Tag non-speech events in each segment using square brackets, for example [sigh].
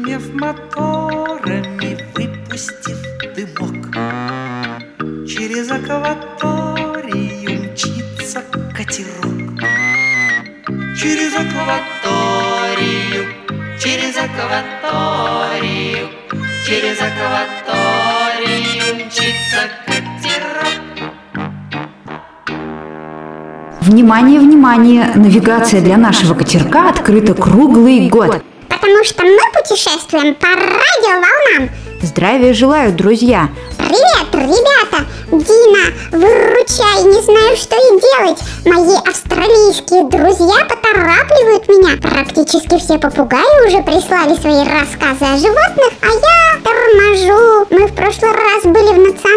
Зашумев моторами, выпустив дымок Через акваторию мчится катерок Через акваторию, через акваторию Через акваторию мчится катерок Внимание, внимание! Навигация для нашего катерка открыта круглый год. Потому что мы путешествуем по радиоволнам. Здравия желаю, друзья! Привет, ребята! Дина, выручай, не знаю, что и делать. Мои австралийские друзья поторапливают меня. Практически все попугаи уже прислали свои рассказы о животных, а я торможу. Мы в прошлый раз были в Национальном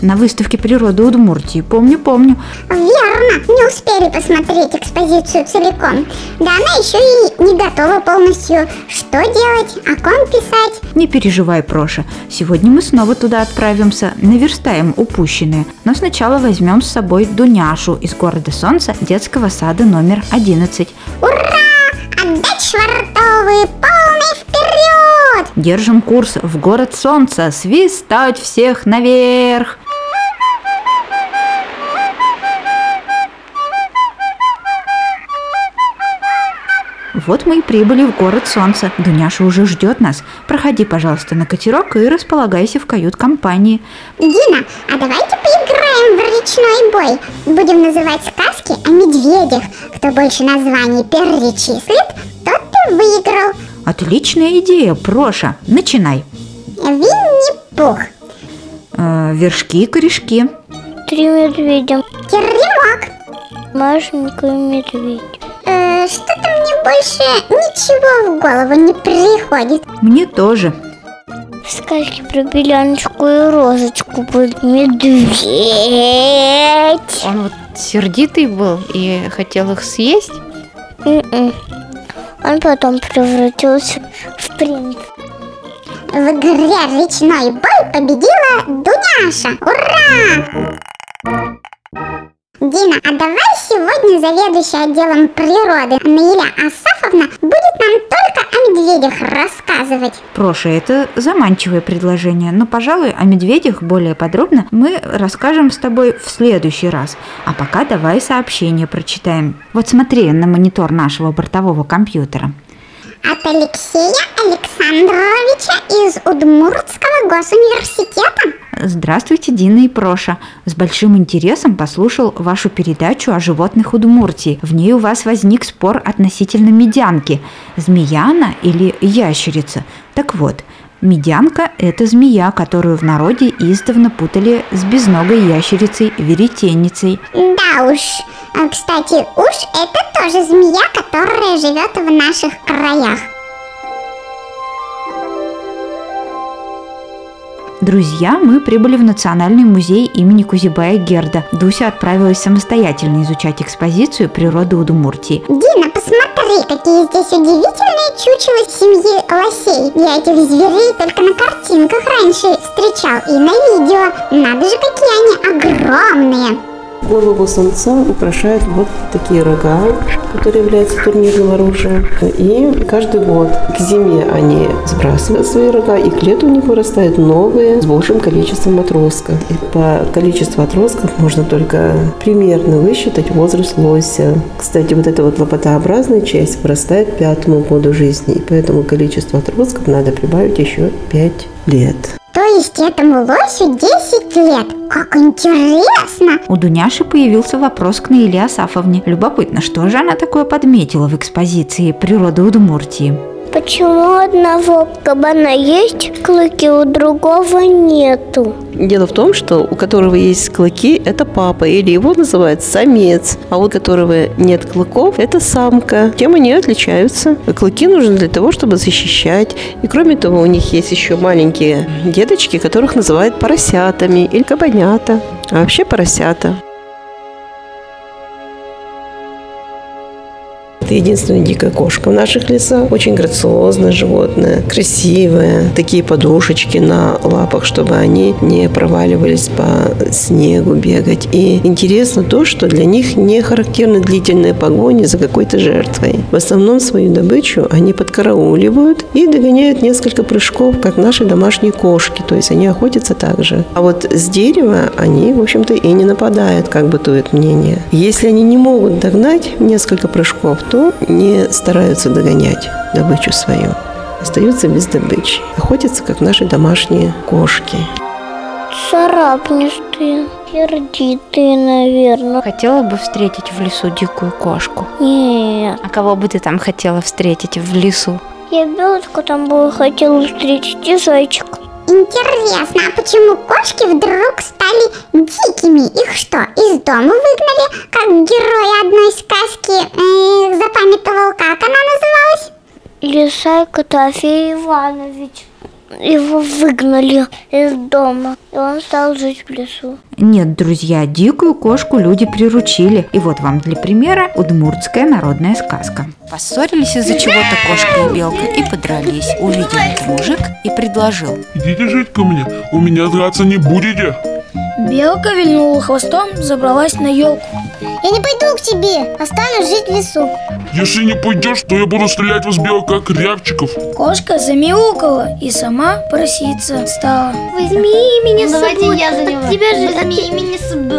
На выставке природы Удмуртии. Помню, помню. Верно, не успели посмотреть экспозицию целиком. Да она еще и не готова полностью. Что делать, о ком писать? Не переживай, Проша. Сегодня мы снова туда отправимся, наверстаем упущенное. Но сначала возьмем с собой Дуняшу из города Солнца детского сада номер 11. Ура! Отдать швартовые, полный вперед! Держим курс в город Солнца, свистать всех наверх! Вот мы и прибыли в город Солнца. Дуняша уже ждет нас. Проходи, пожалуйста, на катерок и располагайся в кают-компании. Дина, а давайте поиграем в речной бой. Будем называть сказки о медведях. Кто больше названий перечислит, тот и выиграл. Отличная идея, Проша. Начинай. Винни-Пух, Э, вершки и корешки. Три медведя. Теремок. Машенька и медведь. Э, что-то мне больше ничего в голову не приходит. Мне тоже. В сказке про Беляночку и Розочку будет медведь. Он вот сердитый был и хотел их съесть. М-м. Он потом превратился в принца. В игре «Речной бой» победила Дуняша. Ура! Дина, а давай сегодня заведующая отделом природы Наиля Асафовна будет нам только о медведях рассказывать. Проша, это заманчивое предложение, но, пожалуй, о медведях более подробно мы расскажем с тобой в следующий раз. А пока давай сообщение прочитаем. Вот смотри на монитор нашего бортового компьютера. От Алексея Александровича из Удмуртского госуниверситета. Здравствуйте, Дина и Проша. С большим интересом послушал вашу передачу о животных Удмуртии. В ней у вас возник спор относительно медянки. Змея она или ящерица? Так вот, медянка – это змея, которую в народе издавна путали с безногой ящерицей веретенницей. Да уж. А, Кстати, уж это тоже змея, которая живет в наших краях. Друзья, мы прибыли в Национальный музей имени Кузибая Герда. Дуся отправилась самостоятельно изучать экспозицию природы Удмуртии. Дина, посмотри, какие здесь удивительные чучела семьи лосей. Я этих зверей только на картинках раньше встречал и на видео. Надо же, какие они огромные. Голову самца украшают вот такие рога, которые являются турнирным оружием. И каждый год к зиме они сбрасывают свои рога, и к лету у них вырастают новые с большим количеством отростков. И по количеству отростков можно только примерно высчитать возраст лося. Кстати, вот эта вот лопатообразная часть вырастает к пятому году жизни, и поэтому количество отростков надо прибавить еще 5 лет. То есть этому лосю 10 лет. Как интересно! У Дуняши появился вопрос к Наиле Асафовне. Любопытно, что же она такое подметила в экспозиции природы Удмуртии? Почему одного кабана есть клыки, у другого нету? Дело в том, что у которого есть клыки, это папа, или его называют самец, а у которого нет клыков, это самка. Чем они отличаются? Клыки нужны для того, чтобы защищать. И кроме того, у них есть еще маленькие деточки, которых называют поросятами или кабанята. А вообще поросята. Это единственная дикая кошка в наших лесах. Очень грациозное животное, красивое. Такие подушечки на лапах, чтобы они не проваливались по снегу бегать. И интересно то, что для них не характерны длительные погони за какой-то жертвой. В основном свою добычу они подкарауливают и догоняют несколько прыжков, как наши домашние кошки. То есть они охотятся так же. А вот с дерева они, в общем-то, и не нападают, как бытует мнение. Если они не могут догнать несколько прыжков, то не стараются догонять добычу свою. Остаются без добычи. Охотятся, как наши домашние кошки. Царапнистые, сердитые, наверное. Хотела бы встретить в лесу дикую кошку. Нет. А кого бы ты там хотела встретить в лесу? Я белочку там бы хотела встретить и зайчик. Интересно, а почему кошки вдруг стали дикими? Их что, из дома выгнали, как герой одной сказки э, запамятовал, как она называлась? Лисай Котофей Иванович. Его выгнали из дома, и он стал жить в лесу. Нет, друзья, дикую кошку люди приручили. И вот вам для примера удмуртская народная сказка. Поссорились из-за чего-то кошка и белка и подрались. Увидел это мужик и предложил. Идите жить ко мне, у меня драться не будете. Белка вильнула хвостом, забралась на елку. Я не пойду к тебе, останусь жить в лесу. Если не пойдешь, то я буду стрелять в вас белок, как рябчиков. Кошка замяукала и сама проситься стала. Возьми меня с собой. Давайте я за него. Тебя же Возьми меня с собой.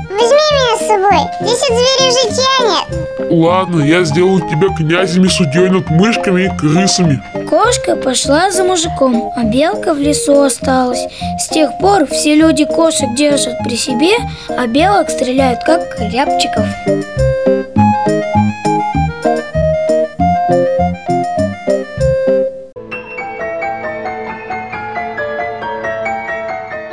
[laughs] Возьми меня с собой. Здесь от зверя житья нет. Ладно, я сделаю тебя князем и судьей над мышками и крысами. Кошка пошла за мужиком, а белка в лесу осталась. С тех пор все люди кошек держат при себе, а белок стреляют как рябчиков.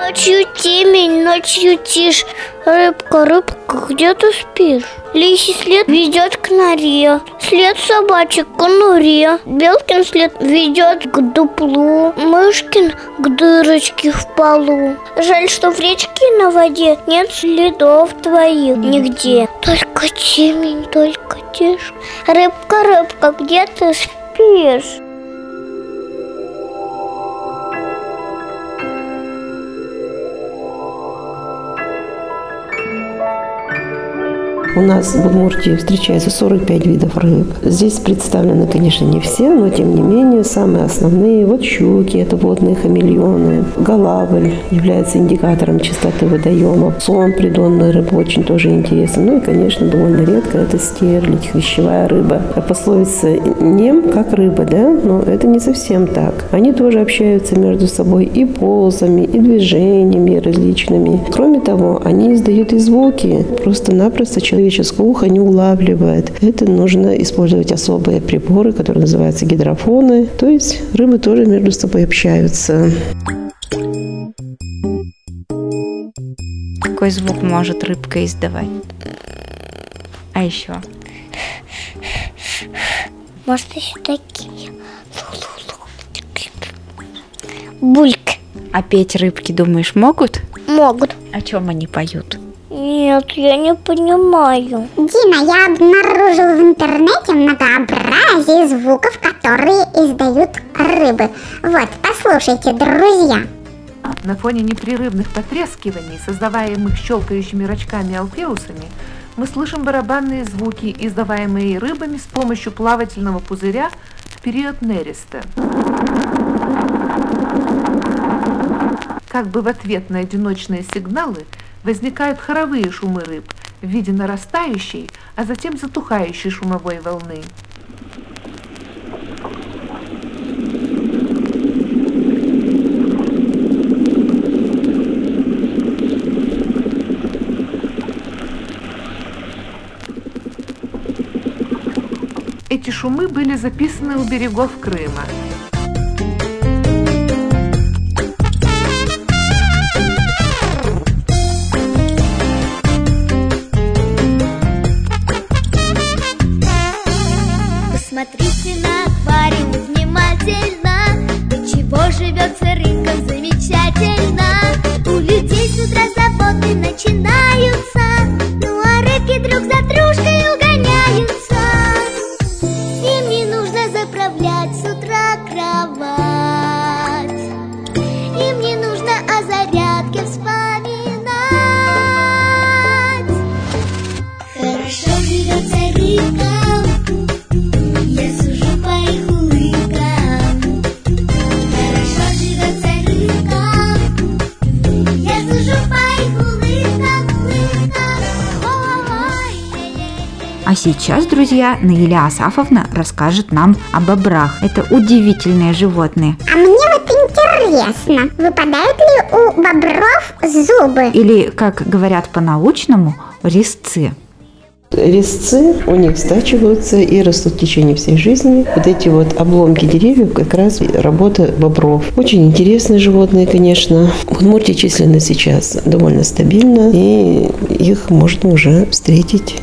Ночью темень, ночью тишь. Рыбка, рыбка, где ты спишь? Лисий след ведет к норе, след собачек к конуре. Белкин след ведет к дуплу, мышкин к дырочке в полу. Жаль, что в речке на воде нет следов твоих нигде. Только темень, только тишь. Рыбка, рыбка, где ты спишь? У нас в Удмуртии встречается 45 видов рыб. Здесь представлены, конечно, не все, но тем не менее самые основные. Вот щуки, это водные хамелеоны. Голавль является индикатором чистоты водоемов. Сон придонной рыбы очень тоже интересен. Ну и, конечно, довольно редко это стерлядь, хрящевая рыба. А пословица «нем как рыба», да? Но это не совсем так. Они тоже общаются между собой и позами, и движениями различными. Кроме того, они издают и звуки. Просто-напросто человеческое ухо не улавливает. Это нужно использовать особые приборы, которые называются гидрофоны. То есть рыбы тоже между собой общаются. Какой звук может рыбка издавать? А еще? Может, еще такие. Бульк. А петь рыбки, думаешь, могут? Могут. О чем они поют? Нет, я не понимаю. Дина, я обнаружил в интернете многообразие звуков, которые издают рыбы. Вот, послушайте, друзья. На фоне непрерывных потрескиваний, создаваемых щелкающими рачками алфеусами, мы слышим барабанные звуки, издаваемые рыбами с помощью плавательного пузыря в период нереста. Как бы в ответ на одиночные сигналы возникают хоровые шумы рыб в виде нарастающей, а затем затухающей шумовой волны. Эти шумы были записаны у берегов Крыма. Сейчас, друзья, Наиля Асафовна расскажет нам о бобрах. Это удивительные животные. А мне вот интересно, выпадают ли у бобров зубы? Или, как говорят по-научному, резцы. Резцы у них стачиваются и растут в течение всей жизни. Вот эти вот обломки деревьев как раз работа бобров. Очень интересные животные, конечно. В Удмуртии численность сейчас довольно стабильна, и их можно уже встретить.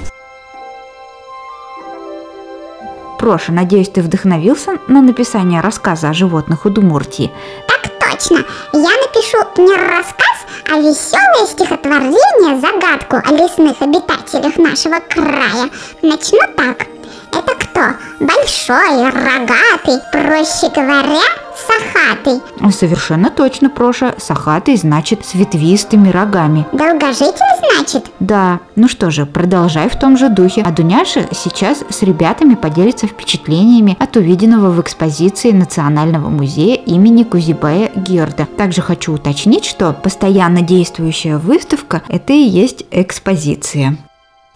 Проша, надеюсь, ты вдохновился на написание рассказа о животных Удмуртии. Так точно. Я напишу не рассказ, а веселое стихотворение загадку о лесных обитателях нашего края. Начну так. Это кто? Большой, рогатый, проще говоря, сахатый. Совершенно точно, Проша. Сахатый значит с ветвистыми рогами. Долгожитель, значит? Да. Ну что же, продолжай в том же духе. А Дуняша сейчас с ребятами поделится впечатлениями от увиденного в экспозиции Национального музея имени Кузибая Герда. Также хочу уточнить, что постоянно действующая выставка – это и есть экспозиция.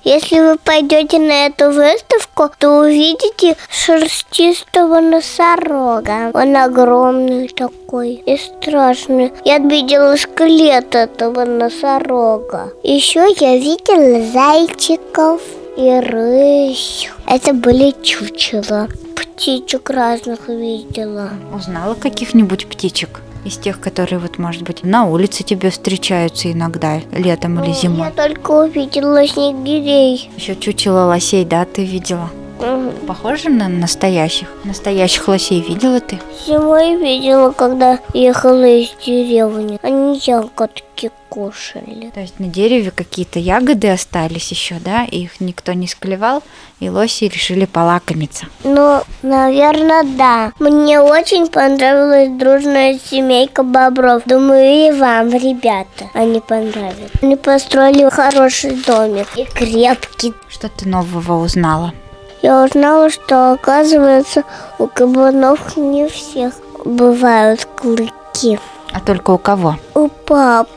Если вы пойдете на эту выставку, то увидите шерстистого носорога. Он огромный такой и страшный. Я видела скелет этого носорога. Еще я видела зайчиков и рысь. Это были чучела. Птичек разных видела. Узнала каких-нибудь птичек? Из тех, которые, вот, может быть, на улице тебе встречаются иногда, летом или Я зимой. только увидела снегирей. Еще чучело лосей, да, ты видела? Мгм. Похоже на настоящих? Настоящих лосей видела ты? Зимой видела, когда ехала из деревни. Они ягодки кушали. То есть на дереве какие-то ягоды остались еще, да? Их никто не склевал, и лоси решили полакомиться. Ну, наверное, да. Мне очень понравилась дружная семейка бобров. Думаю, и вам, ребята, они понравятся. Они построили хороший домик и крепкий. Что ты нового узнала? Я узнала, что, оказывается, у кабанов не всех бывают клыки. А только у кого? У пап,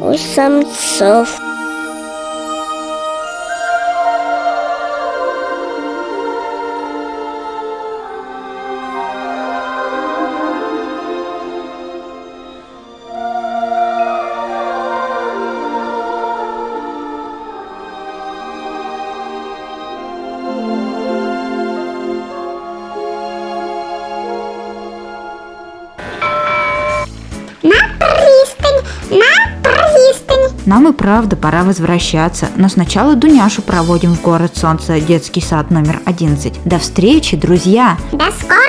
у самцов. Нам и правда пора возвращаться, но сначала Дуняшу проводим в город солнца, детский сад номер 11. До встречи, друзья! До скорой